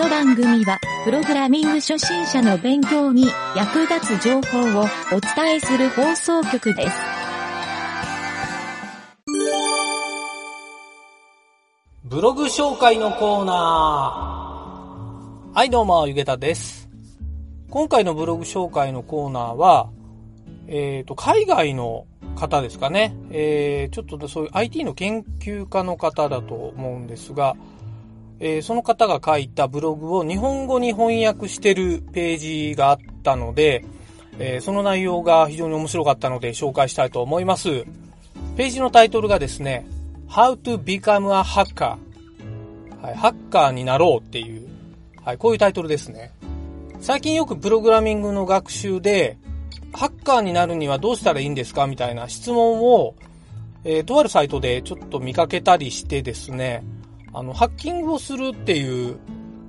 の番組は、プログラミング初心者の勉強に役立つ情報をお伝えする放送局です。ブログ紹介のコーナー。はい、どうも、ゆげたです。今回のブログ紹介のコーナーは、えっ、と、海外の方ですかね。えー、ちょっとそういう IT の研究家の方だと思うんですが、えーその方が書いたブログを日本語に翻訳してるページがあったので、えーその内容が非常に面白かったので紹介したいと思います。ページのタイトルがですね、How to become a hacker。はい、ハッカーになろうっていう、はい、こういうタイトルですね。最近よくプログラミングの学習で、ハッカーになるにはどうしたらいいんですかみたいな質問を、えーとあるサイトでちょっと見かけたりしてですね、あの、ハッキングをするっていう、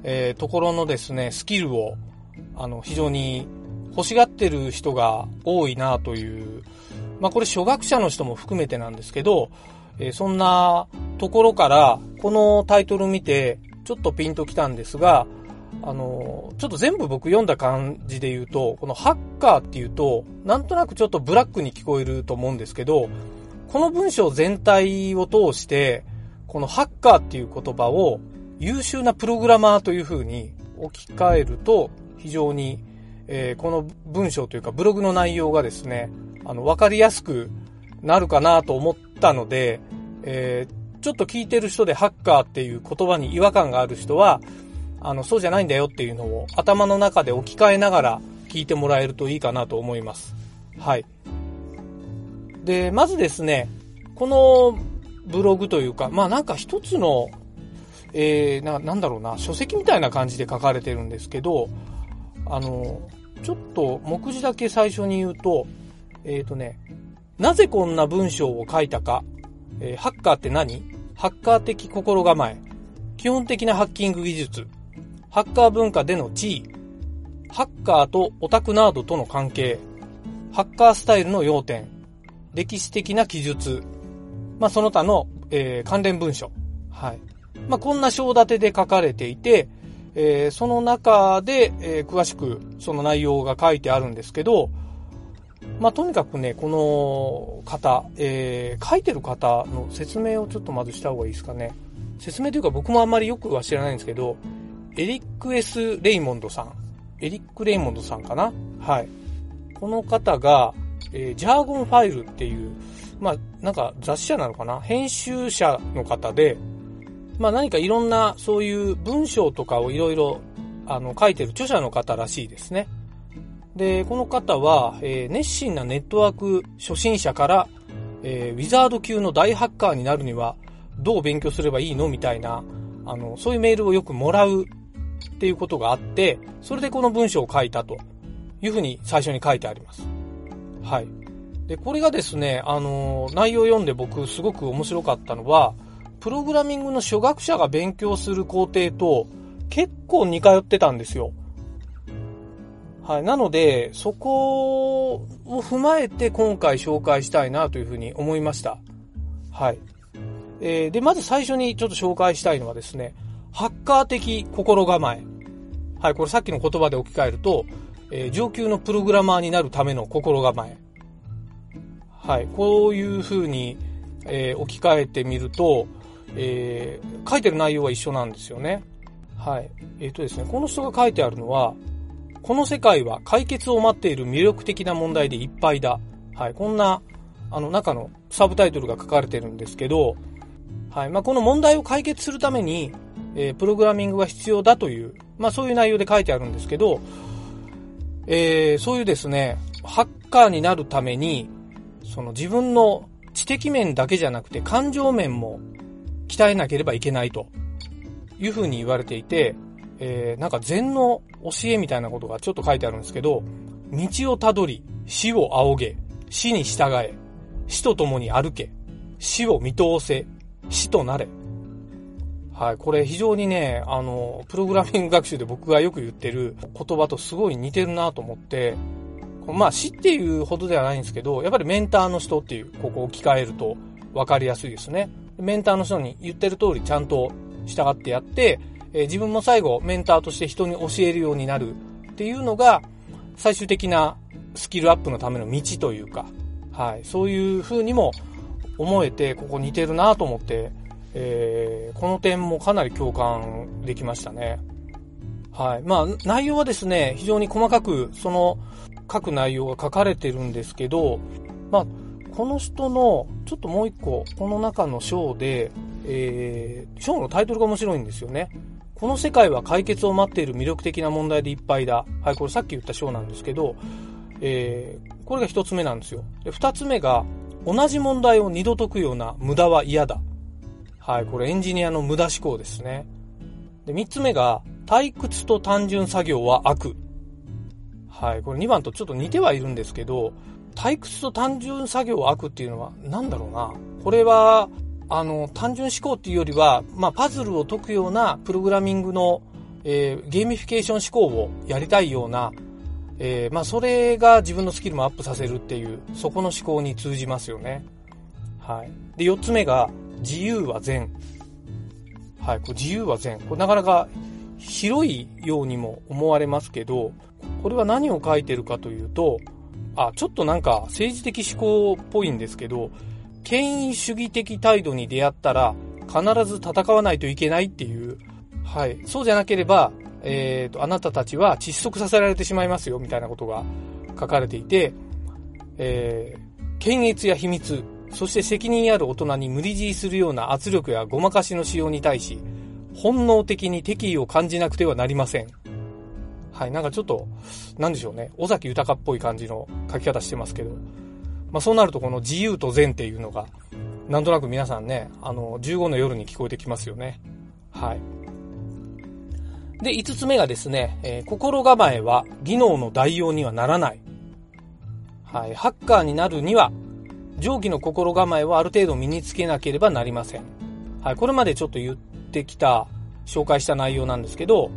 えーところのですね、スキルを、あの、非常に欲しがってる人が多いなという、まあこれ初学者の人も含めてなんですけど、えーそんなところから、このタイトル見て、ちょっとピンときたんですが、あの、ちょっと全部僕読んだ感じで言うと、このハッカーっていうと、なんとなくちょっとブラックに聞こえると思うんですけど、この文章全体を通して、このハッカーっていう言葉を優秀なプログラマーという風に置き換えると、非常に、えーこの文章というかブログの内容がですね、あの、わかりやすくなるかなと思ったので、えーちょっと聞いてる人でハッカーっていう言葉に違和感がある人は、あの、そうじゃないんだよっていうのを頭の中で置き換えながら聞いてもらえるといいかなと思います。はい。で、まずですね、このブログというか、まあなんか一つの、えー、な、なんだろうな、書籍みたいな感じで書かれてるんですけど、あの、ちょっと目次だけ最初に言うと、えっ、とね、なぜこんな文章を書いたか、えーハッカーって何？ハッカー的心構え、基本的なハッキング技術、ハッカー文化での地位、ハッカーとオタクナードとの関係、ハッカースタイルの要点、歴史的な記述、まあ、その他の、えー関連文書。はい。まあ、こんな章立てで書かれていて、えーその中で、えー詳しくその内容が書いてあるんですけど、まあ、とにかくね、この方、えー書いてる方の説明をちょっとまずした方がいいですかね。説明というか僕もあんまりよくは知らないんですけど、エリック・エス・レイモンドさん。エリック・レイモンドさんかなはい。この方が、えージャーゴンファイルっていう、まあ、なんか雑誌社なのかな？編集者の方で、まあ何かいろんなそういう文章とかをいろいろあの書いてる著者の方らしいですね。で、この方は、えー熱心なネットワーク初心者から、えーウィザード級の大ハッカーになるにはどう勉強すればいいの？みたいな、あの、そういうメールをよくもらうっていうことがあって、それでこの文章を書いたというふうに最初に書いてあります。はい。で、これがですね、あの、内容を読んで僕すごく面白かったのは、プログラミングの初学者が勉強する工程と結構似通ってたんですよ。はい。なので、そこを踏まえて今回紹介したいなというふうに思いました。はい。えーで、まず最初にちょっと紹介したいのはですね、ハッカー的心構え。はい。これさっきの言葉で置き換えると、えー上級のプログラマーになるための心構え。はい。こういうふうに、えー置き換えてみると、えー書いてる内容は一緒なんですよね。はい。えっ、とですね、この人が書いてあるのは、この世界は解決を待っている魅力的な問題でいっぱいだ。はい。こんな、あの中のサブタイトルが書かれてるんですけど、はい。まあ、この問題を解決するために、えープログラミングが必要だという、まあ、そういう内容で書いてあるんですけど、えーそういうですね、ハッカーになるために、その自分の知的面だけじゃなくて感情面も鍛えなければいけないというふうに言われていて、えーなんか禅の教えみたいなことがちょっと書いてあるんですけど、道をたどり、死を仰げ、死に従え、死と共に歩け、死を見通せ、死となれ。はい、これ非常にね、あの、プログラミング学習で僕がよく言ってる言葉とすごい似てるなと思って、まあ死っていうほどではないんですけど、やっぱりメンターの人っていう、ここを置き換えると分かりやすいですね。メンターの人に言ってる通りちゃんと従ってやって、えー、自分も最後メンターとして人に教えるようになるっていうのが、最終的なスキルアップのための道というか、はい、そういう風にも思えて、ここ似てるなと思って、えー、この点もかなり共感できましたね。はい。まあ、内容はですね、非常に細かく、その、書く内容が書かれてるんですけど、まあ、この人の、ちょっともう一個、この中の章で、えー、章のタイトルが面白いんですよね。この世界は解決を待っている魅力的な問題でいっぱいだ。はい、これさっき言った章なんですけど、えー、これが一つ目なんですよ。で、二つ目が、同じ問題を二度解くような無駄は嫌だ。はい、これエンジニアの無駄思考ですね。で、三つ目が、退屈と単純作業は悪。はい、これ2番とちょっと似てはいるんですけど、退屈と単純作業は悪っていうのは何だろうな。これは、あの、単純思考っていうよりは、まあ、パズルを解くようなプログラミングの、えー、ゲーミフィケーション思考をやりたいような、えー、まあ、それが自分のスキルもアップさせるっていう、そこの思考に通じますよね。はい。で、4つ目が、自由は善。はい、これ自由は善。これなかなか広いようにも思われますけど、これは何を書いてるかというと、あ、ちょっとなんか政治的思考っぽいんですけど、権威主義的態度に出会ったら必ず戦わないといけないっていう、はい。そうじゃなければ、えっ、ー、と、あなたたちは窒息させられてしまいますよ、みたいなことが書かれていて、えー、検閲や秘密、そして責任ある大人に無理強いするような圧力やごまかしの使用に対し、本能的に敵意を感じなくてはなりません。はい、なんかちょっと、なんでしょうね、尾崎豊っぽい感じの書き方してますけど、まあそうなるとこの自由と善っていうのが、なんとなく皆さんね、あの、15の夜に聞こえてきますよね。はい。で、5つ目がですね、えー、心構えは技能の代用にはならない。はい、ハッカーになるには、上記の心構えをある程度身につけなければなりません。はい、これまでちょっと言ってきた、紹介した内容なんですけど、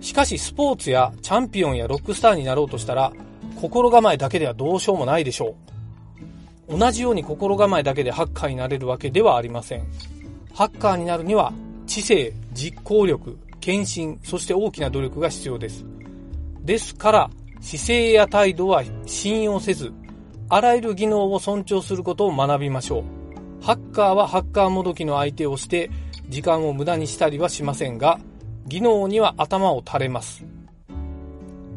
しかしスポーツやチャンピオンやロックスターになろうとしたら、心構えだけではどうしようもないでしょう。同じように心構えだけでハッカーになれるわけではありません。ハッカーになるには、知性、実行力、献身、そして大きな努力が必要です。ですから、姿勢や態度は信用せず、あらゆる技能を尊重することを学びましょう。ハッカーはハッカーもどきの相手をして、時間を無駄にしたりはしませんが、技能には頭を垂れます。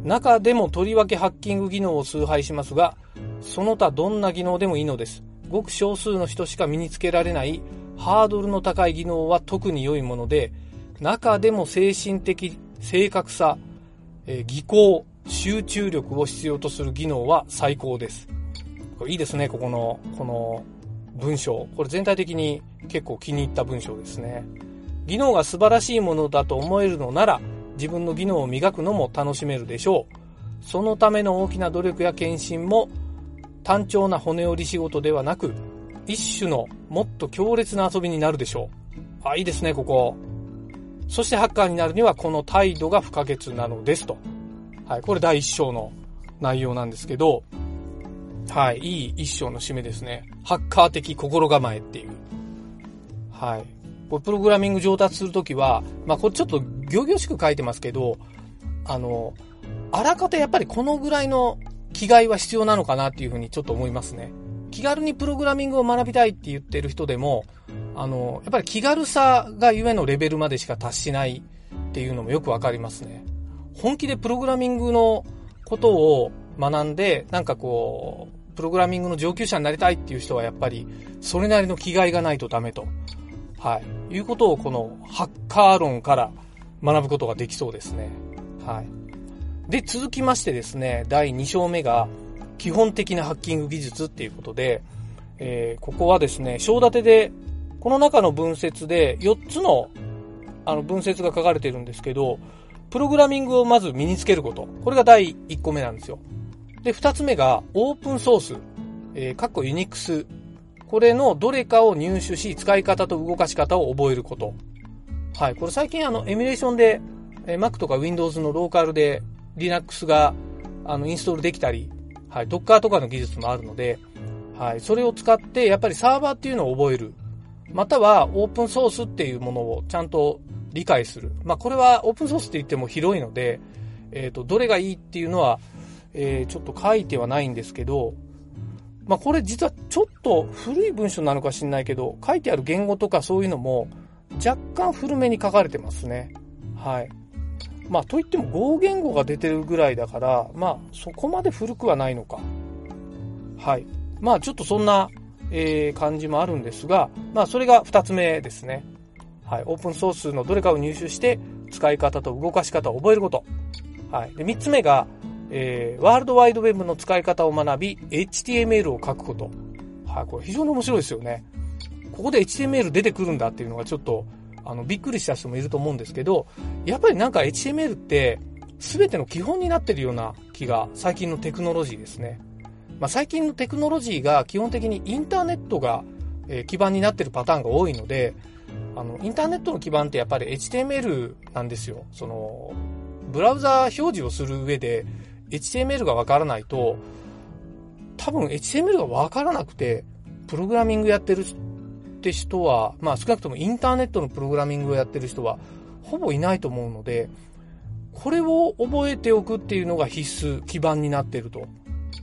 中でもとりわけハッキング技能を崇拝しますが、その他どんな技能でもいいのです。ごく少数の人しか身につけられないハードルの高い技能は特に良いもので、中でも精神的正確さ、え技巧、集中力を必要とする技能は最高です。これいいですね、ここの、この文章。これ全体的に結構気に入った文章ですね。技能が素晴らしいものだと思えるのなら、自分の技能を磨くのも楽しめるでしょう。そのための大きな努力や献身も、単調な骨折り仕事ではなく、一種のもっと強烈な遊びになるでしょう。あ、いいですね、ここ。そしてハッカーになるにはこの態度が不可欠なのですと。はい、これ第一章の内容なんですけど、はい、いい一章の締めですね。ハッカー的心構えっていう。はい。これプログラミング上達するときは、まあこれちょっと行々しく書いてますけど、あの、あらかたやっぱりこのぐらいの気概は必要なのかなっていうふうにちょっと思いますね。気軽にプログラミングを学びたいって言ってる人でも、あの、やっぱり気軽さがゆえのレベルまでしか達しないっていうのもよくわかりますね。本気でプログラミングのことを学んで、なんかこう、プログラミングの上級者になりたいっていう人はやっぱり、それなりの気概がないとダメと。はい。いうことをこのハッカー論から学ぶことができそうですね。はい。で、続きましてですね、第2章目が基本的なハッキング技術っていうことで、えー、ここはですね、章立てで、この中の文節で4つのあの文節が書かれてるんですけど、プログラミングをまず身につけること。これが第1個目なんですよ。で、2つ目がオープンソース、えー、かっこユニックスこれのどれかを入手し、使い方と動かし方を覚えること。はい。これ最近あの、エミュレーションで、え Mac とか Windows のローカルで Linux が、あの、インストールできたり、はい。Docker とかの技術もあるので、はい。それを使って、やっぱりサーバーっていうのを覚える。または、オープンソースっていうものをちゃんと理解する。まあ、これはオープンソースって言っても広いので、えっ、ー、と、どれがいいっていうのは、えー、ちょっと書いてはないんですけど、まあ、これ実はちょっと古い文章なのか知んないけど、書いてある言語とかそういうのも若干古めに書かれてますね。はい。まあ、といっても合言語が出てるぐらいだから、まあ、そこまで古くはないのか。はい。まあ、ちょっとそんな、えー、感じもあるんですが、まあ、それが2つ目ですね。はい。オープンソースのどれかを入手して、使い方と動かし方を覚えること。はい。で、3つ目が、えー、ワールドワイドウェブの使い方を学び、HTML を書くこと。はい。これ非常に面白いですよね。ここで HTML 出てくるんだっていうのがちょっと、あの、びっくりした人もいると思うんですけど、やっぱりなんか HTML って、全ての基本になってるような気が、最近のテクノロジーですね。まあ、最近のテクノロジーが基本的にインターネットが、え基盤になってるパターンが多いので、あの、インターネットの基盤ってやっぱり HTML なんですよ。その、ブラウザ表示をする上で HTML がわからないと、多分 HTML がわからなくて、プログラミングやってるって人は、まあ少なくともインターネットのプログラミングをやってる人は、ほぼいないと思うので、これを覚えておくっていうのが必須、基盤になってると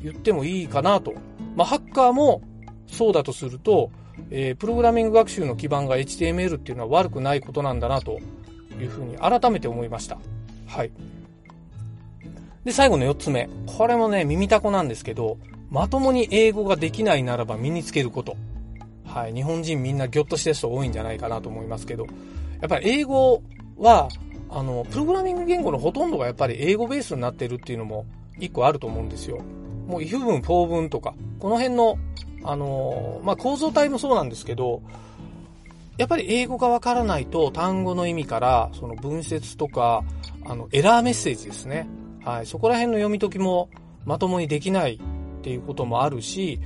言ってもいいかなと。まあハッカーもそうだとすると、えー、プログラミング学習の基盤が HTML っていうのは悪くないことなんだなというふうに改めて思いました。はい。で、最後の4つ目。これもね、耳たこなんですけど、まともに英語ができないならば身につけること。はい。日本人みんなギョッとしてる人多いんじゃないかなと思いますけど、やっぱり英語は、あの、プログラミング言語のほとんどがやっぱり英語ベースになってるっていうのも一個あると思うんですよ。もう if 文、for 文とか、この辺の、あの、まあ、構造体もそうなんですけど、やっぱり英語がわからないと単語の意味から、その文節とか、あの、エラーメッセージですね。はい。そこら辺の読み解きもまともにできないっていうこともあるし、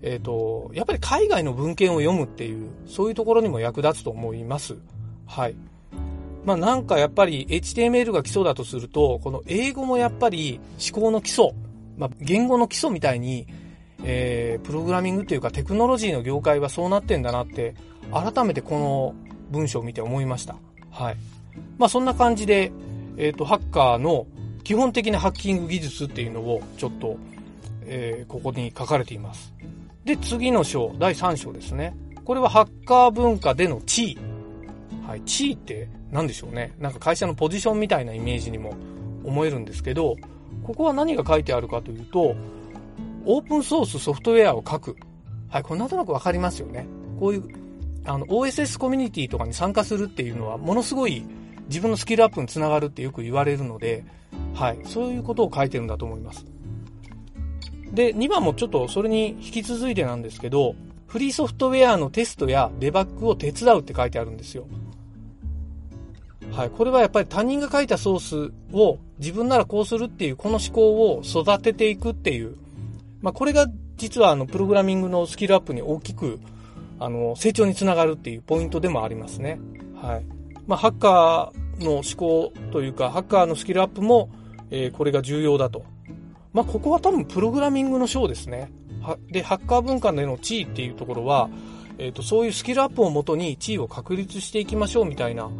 えっ、ー、と、やっぱり海外の文献を読むっていう、そういうところにも役立つと思います。はい。まあなんかやっぱり HTML が基礎だとすると、この英語もやっぱり思考の基礎、まあ言語の基礎みたいに、えー、プログラミングというかテクノロジーの業界はそうなってんだなって、改めてこの文章を見て思いました。はい。まあそんな感じで、えっ、ー、と、ハッカーの基本的なハッキング技術っていうのをちょっと、えー、ここに書かれています。で、次の章、第3章ですね。これはハッカー文化での地位。はい、地位って何でしょうね。なんか会社のポジションみたいなイメージにも思えるんですけど、ここは何が書いてあるかというと、オープンソースソフトウェアを書く。はい、これなんとなくわかりますよね。こういう、あの、OSS コミュニティとかに参加するっていうのは、ものすごい自分のスキルアップにつながるってよく言われるので、はい、そういうことを書いてるんだと思います。で、2番もちょっとそれに引き続いてなんですけど、フリーソフトウェアのテストやデバッグを手伝うって書いてあるんですよ。はい。これはやっぱり他人が書いたソースを自分ならこうするっていうこの思考を育てていくっていう。まあこれが実はあのプログラミングのスキルアップに大きくあの成長につながるっていうポイントでもありますね。はい。まあハッカーの思考というかハッカーのスキルアップも、えー、これが重要だとまあ、ここは多分プログラミングの章ですね。はで、ハッカー文化での地位っていうところは、えっ、ー、と、そういうスキルアップをもとに地位を確立していきましょうみたいな、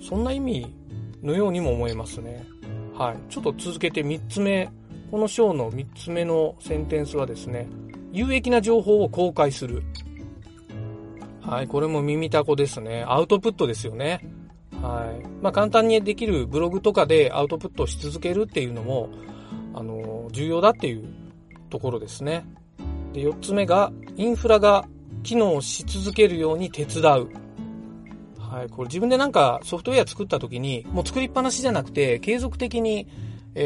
そんな意味のようにも思えますね。はい。ちょっと続けて3つ目、この章の3つ目のセンテンスはですね、有益な情報を公開する。はい、これも耳たこですね。アウトプットですよね。はい。まあ、簡単にできるブログとかでアウトプットし続けるっていうのも、あの、重要だっていうところですね。で、4つ目が、インフラが機能し続けるように手伝う。はい、これ自分でなんかソフトウェア作った時に、もう作りっぱなしじゃなくて、継続的に、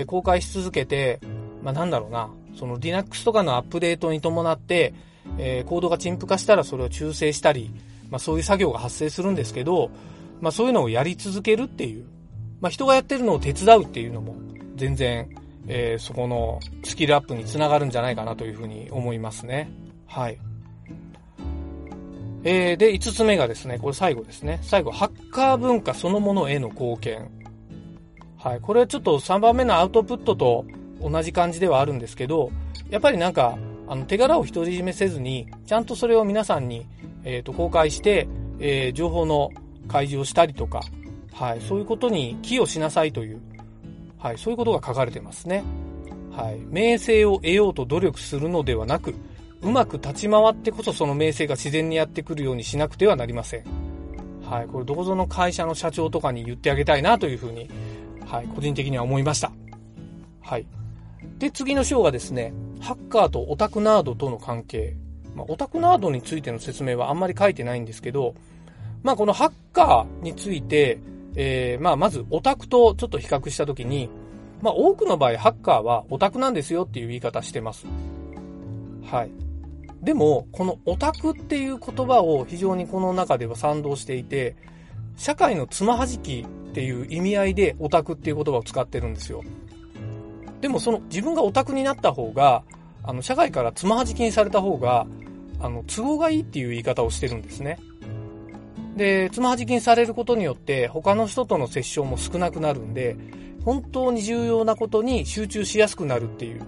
公開し続けて、まあ、なんだろうな、その Linux とかのアップデートに伴って、えー、コードが陳腐化したらそれを修正したり、まあ、そういう作業が発生するんですけど、まあ、そういうのをやり続けるっていう、まあ、人がやってるのを手伝うっていうのも全然えー、そこのスキルアップにつながるんじゃないかなというふうに思いますね。はい。えー、で、5つ目がですね、これ最後ですね。最後、ハッカー文化そのものへの貢献。はい。これはちょっと3番目のアウトプットと同じ感じではあるんですけど、やっぱりなんか、あの、手柄を独り占めせずに、ちゃんとそれを皆さんに、えっ、ー、と、公開して、えー、情報の開示をしたりとか、はい、そういうことに寄与しなさいという、はい、そういうことが書かれてますね。はい、名声を得ようと努力するのではなく、うまく立ち回ってこそその名声が自然にやってくるようにしなくてはなりません。はい、これどこぞの会社の社長とかに言ってあげたいなというふうに、はい、個人的には思いました。はい。で、次の章がですね、ハッカーとオタクナードとの関係。まあ、オタクナードについての説明はあんまり書いてないんですけど、まあ、このハッカーについて、えー、まあ、まずオタクとちょっと比較したときに、まあ、多くの場合、ハッカーはオタクなんですよっていう言い方してます。はい。でも、このオタクっていう言葉を非常にこの中では賛同していて、社会のつまはじきっていう意味合いでオタクっていう言葉を使ってるんですよ。でもその自分がオタクになった方が、あの、社会からつまはじきにされた方が、あの、都合がいいっていう言い方をしてるんですね。で、つまはじきにされることによって、他の人との接触も少なくなるんで、本当に重要なことに集中しやすくなるっていう、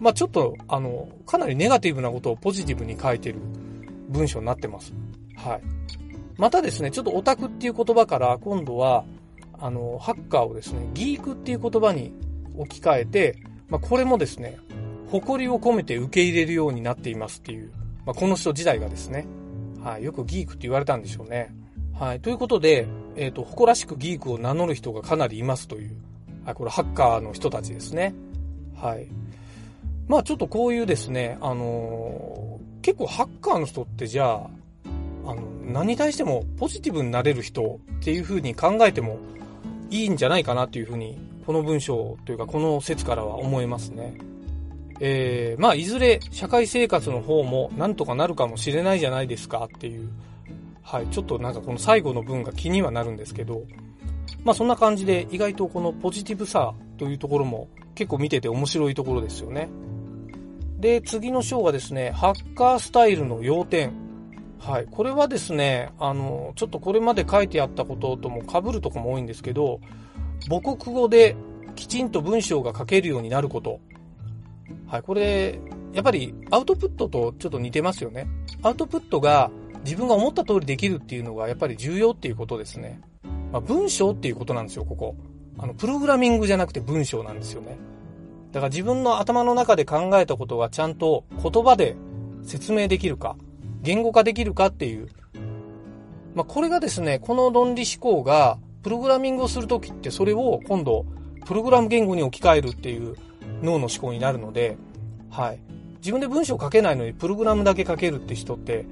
まあちょっと、あの、かなりネガティブなことをポジティブに書いてる文章になってます。はい。またですね、ちょっとオタクっていう言葉から今度は、あの、ハッカーをですね、ギークっていう言葉に置き換えて、まあこれもですね、誇りを込めて受け入れるようになっていますっていう、まあこの人自体がですね、はい、よくギークって言われたんでしょうね。はい、ということで、えっ、ー、と、誇らしくギークを名乗る人がかなりいますという、はい、これハッカーの人たちですね。はい。まあちょっとこういうですね、あのー、結構ハッカーの人ってじゃあ、あの、何に対してもポジティブになれる人っていう風に考えてもいいんじゃないかなっていう風に、この文章というかこの説からは思いますね。えー、まあいずれ社会生活の方もなんとかなるかもしれないじゃないですかっていう、はい、ちょっとなんかこの最後の文が気にはなるんですけど、まあそんな感じで意外とこのポジティブさというところも結構見てて面白いところですよね。で、次の章がですね、ハッカースタイルの要点。はい。これはですね、あの、ちょっとこれまで書いてあったこととも被るとこも多いんですけど、母国語できちんと文章が書けるようになること。はい。これ、やっぱりアウトプットとちょっと似てますよね。アウトプットが自分が思った通りできるっていうのがやっぱり重要っていうことですね。まあ、文章っていうことなんですよ、ここ。あの、プログラミングじゃなくて文章なんですよね。だから自分の頭の中で考えたことがちゃんと言葉で説明できるか、言語化できるかっていう。まあ、これがですね、この論理思考が、プログラミングをするときってそれを今度、プログラム言語に置き換えるっていう脳の思考になるので、はい。自分で文章を書けないのにプログラムだけ書けるって人って、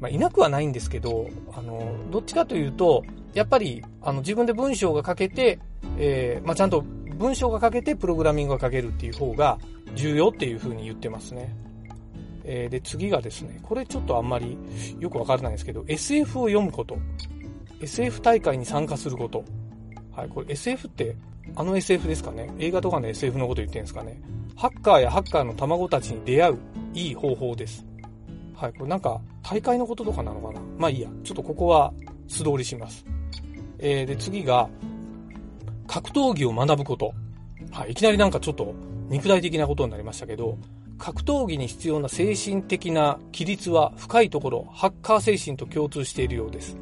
まあ、いなくはないんですけど、あの、どっちかというと、やっぱり、あの、自分で文章が書けて、えー、まあ、ちゃんと文章が書けてプログラミングが書けるっていう方が重要っていう風に言ってますね。えー、で、次がですね、これちょっとあんまりよくわからないんですけど、SF を読むこと。SF 大会に参加すること。はい、これ SF ってあの SF ですかね映画とかの SF のこと言ってるんですかねハッカーやハッカーの卵たちに出会ういい方法です。はい、これなんか大会のこととかなのかなまあいいや。ちょっとここは素通りします。えー、で、次が、格闘技を学ぶこと。はい、いきなりなんかちょっと肉体的なことになりましたけど、格闘技に必要な精神的な規律は深いところ、ハッカー精神と共通しているようです。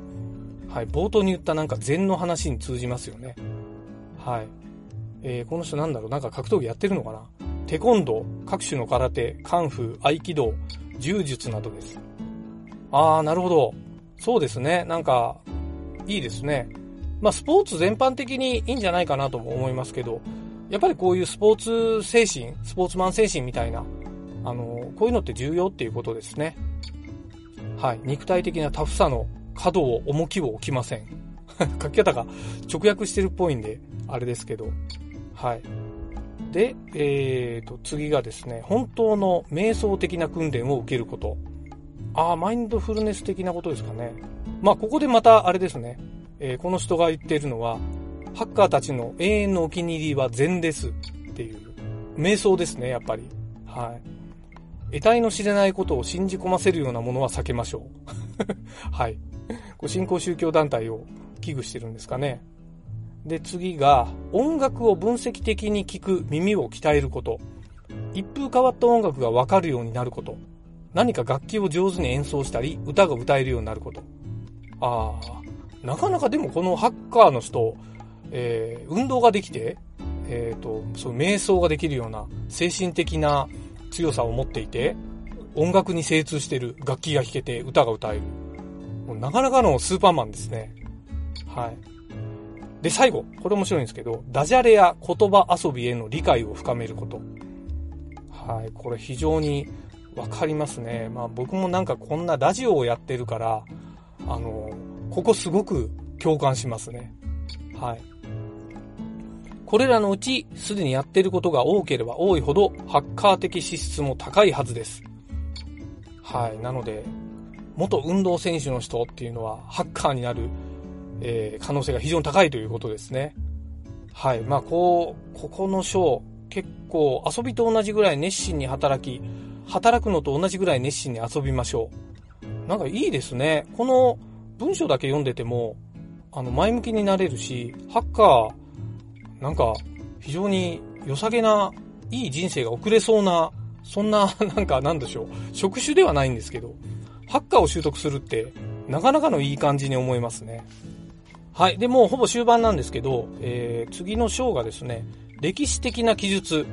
はい、冒頭に言ったなんか禅の話に通じますよね。はい。えー、この人なんだろう？なんか格闘技やってるのかな？テコンドー、各種の空手、カンフー、合気道、柔術などです。あー、なるほど。そうですね。なんか、いいですね。まあ、スポーツ全般的にいいんじゃないかなとも思いますけど、やっぱりこういうスポーツ精神、スポーツマン精神みたいな、あの、こういうのって重要っていうことですね。はい。肉体的なタフさの角を、重きを置きません。書き方が直訳してるっぽいんで、あれですけど。はい。で、えーと、次がですね、本当の瞑想的な訓練を受けること。ああ、マインドフルネス的なことですかね。まあ、ここでまたあれですね。えー、この人が言っているのは、ハッカーたちの永遠のお気に入りは禅ですっていう、瞑想ですね、やっぱり。はい。得体の知れないことを信じ込ませるようなものは避けましょう。はい。こう新興宗教団体を危惧してるんですかね。で、次が、音楽を分析的に聞く耳を鍛えること。一風変わった音楽がわかるようになること。何か楽器を上手に演奏したり、歌が歌えるようになること。ああ、なかなかでもこのハッカーの人、えー、運動ができて、えっ、ー、と、その瞑想ができるような精神的な強さを持っていて、音楽に精通してる、楽器が弾けて、歌が歌える。もうなかなかのスーパーマンですね。はい。で、最後、これ面白いんですけど、ダジャレや言葉遊びへの理解を深めること。はい、これ非常にわかりますね。まあ僕もなんかこんなラジオをやってるから、あの、ここすごく共感しますね。はい。これらのうち、すでにやってることが多ければ多いほど、ハッカー的資質も高いはずです。はい。なので、元運動選手の人っていうのは、ハッカーになる、えー、可能性が非常に高いということですね。はい。まあ、こう、ここの章、結構遊びと同じぐらい熱心に働き、働くのと同じぐらい熱心に遊びましょう。なんかいいですね。この文章だけ読んでても、あの、前向きになれるし、ハッカー、なんか、非常に良さげな、いい人生が送れそうな、そんな、なんか、なんでしょう。職種ではないんですけど、ハッカーを習得するって、なかなかのいい感じに思いますね。はい。で、もうほぼ終盤なんですけど、えー、次の章がですね、歴史的な記述、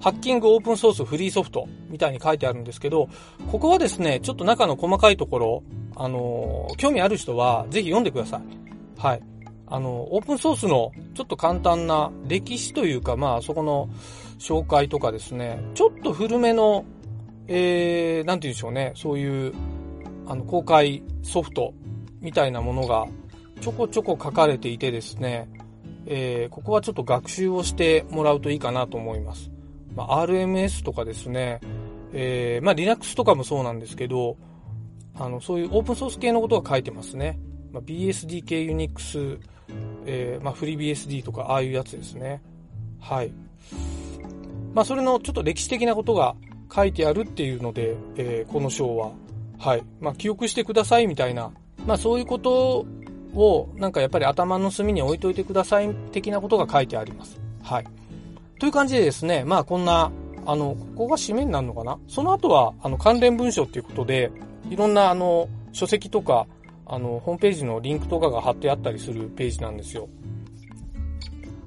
ハッキングオープンソースフリーソフトみたいに書いてあるんですけど、ここはですね、ちょっと中の細かいところ、あのー、興味ある人はぜひ読んでください。はい。あの、オープンソースのちょっと簡単な歴史というか、まあ、そこの紹介とかですね、ちょっと古めの、えー、なんて言うんでしょうね、そういう、あの、公開ソフトみたいなものがちょこちょこ書かれていてですね、えー、ここはちょっと学習をしてもらうといいかなと思います。まあ、RMS とかですね、えー、まあ、Linux とかもそうなんですけど、あの、そういうオープンソース系のことが書いてますね。まあ、BSD 系 Unix えー、まあ、フリー BSD とか、ああいうやつですね。はい。まあ、それのちょっと歴史的なことが書いてあるっていうので、えー、この章は、はい。まあ、記憶してくださいみたいな、まあ、そういうことを、なんかやっぱり頭の隅に置いといてください的なことが書いてあります。はい。という感じでですね、まあ、こんな、あの、ここが締めになるのかな？その後は、あの、関連文書っていうことで、いろんな、あの、書籍とか、あの、ホームページのリンクとかが貼ってあったりするページなんですよ。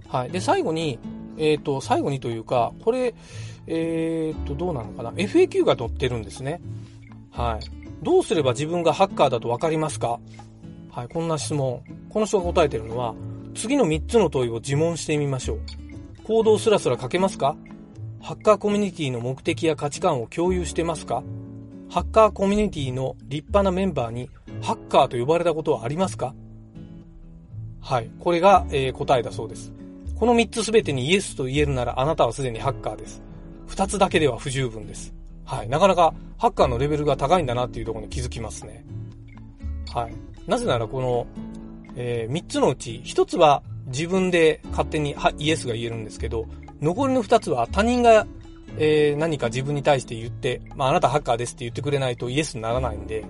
はい。で、最後に、えっ、ー、と、最後にというか、これ、えっ、ー、と、どうなのかな ?FAQ が載ってるんですね。はい。どうすれば自分がハッカーだとわかりますか？はい、こんな質問。この人が答えてるのは、次の3つの問いを自問してみましょう。行動すらすら書けますか？ハッカーコミュニティの目的や価値観を共有してますか？ハッカーコミュニティの立派なメンバーにハッカーと呼ばれたことはありますか？はい。これが、えー、答えだそうです。この3つすべてにイエスと言えるならあなたはすでにハッカーです。2つだけでは不十分です。はい。なかなかハッカーのレベルが高いんだなっていうところに気づきますね。はい。なぜならこの、えー、3つのうち1つは自分で勝手にはイエスが言えるんですけど、残りの2つは他人が、えー、何か自分に対して言って、まあ、あなたハッカーですって言ってくれないとイエスにならないんで、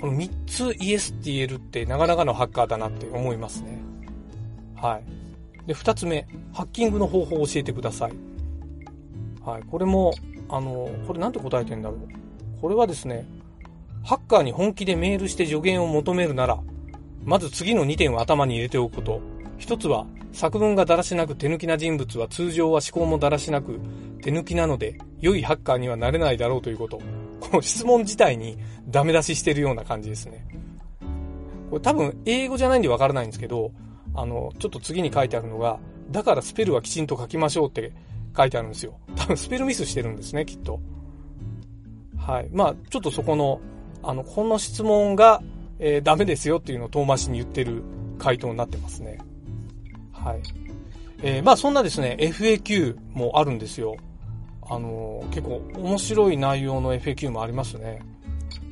この3つイエスって言えるってなかなかのハッカーだなって思いますね。はい。で、2つ目、ハッキングの方法を教えてください。はい。これも、あの、これなんて答えてんだろう。これはですね、ハッカーに本気でメールして助言を求めるなら、まず次の2点を頭に入れておくこと。1つは、作文がだらしなく手抜きな人物は通常は思考もだらしなく手抜きなので、良いハッカーにはなれないだろうということ。この質問自体にダメ出ししてるような感じですね。これ多分英語じゃないんでわからないんですけど、あの、ちょっと次に書いてあるのが、だからスペルはきちんと書きましょうって書いてあるんですよ。多分スペルミスしてるんですね、きっと。はい。まあ、ちょっとそこの、あの、この質問が、えー、ダメですよっていうのを遠回しに言ってる回答になってますね。はい。えー、まあそんなですね、FAQ もあるんですよ。あのー、結構面白い内容の FAQ もありますね。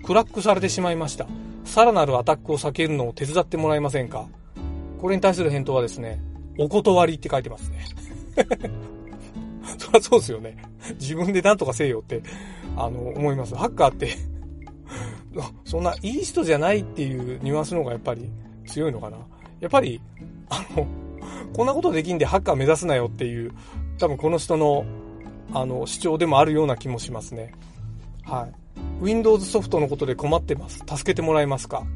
クラックされてしまいました。さらなるアタックを避けるのを手伝ってもらえませんかこれに対する返答はですね、お断りって書いてますね。そりゃそうですよね。自分で何とかせえよって、あの、思います。ハッカーって そんないい人じゃないっていうニュアンスの方がやっぱり強いのかな。やっぱり、あの、こんなことできんでハッカー目指すなよっていう、多分この人のあの、主張でもあるような気もしますね。はい。Windows ソフトのことで困ってます。助けてもらえますか？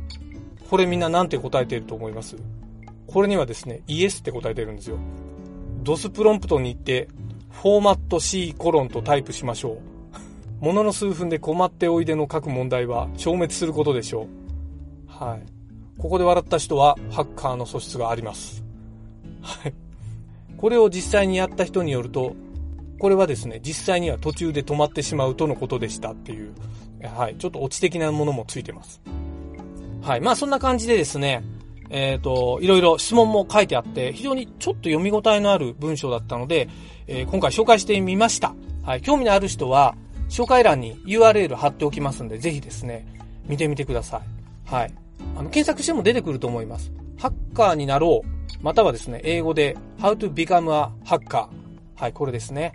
これみんななんて答えていると思います？これにはですね、イエスって答えてるんですよ。ドスプロンプトに行って、フォーマット C コロンとタイプしましょう。ものの数分で困っておいでの書く問題は消滅することでしょう。はい。ここで笑った人はハッカーの素質があります。はい。これを実際にやった人によると、これはですね、実際には途中で止まってしまうとのことでしたっていう、はい、ちょっとオチ的なものもついてます。はい、まあそんな感じでですね、えっ、ー、と、いろいろ質問も書いてあって、非常にちょっと読み応えのある文章だったので、えー、今回紹介してみました。はい、興味のある人は、紹介欄に URL 貼っておきますんで、ぜひですね、見てみてください。はい。あの、検索しても出てくると思います。ハッカーになろう。またはですね、英語で How to become a hacker。はい、これですね。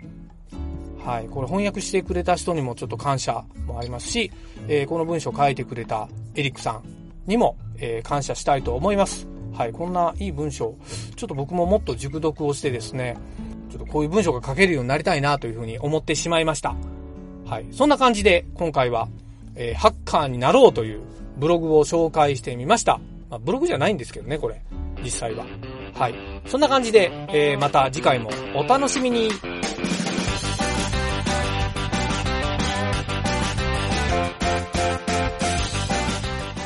はい、これ翻訳してくれた人にもちょっと感謝もありますし、えー、この文章を書いてくれたエリックさんにも、えー、感謝したいと思います。はい、こんないい文章、ちょっと僕ももっと熟読をしてですね、ちょっとこういう文章が書けるようになりたいなというふうに思ってしまいました。はい、そんな感じで今回は、えー、ハッカーになろうというブログを紹介してみました。まあ、ブログじゃないんですけどね、これ。実際は。はい。そんな感じで、えー、また次回もお楽しみに。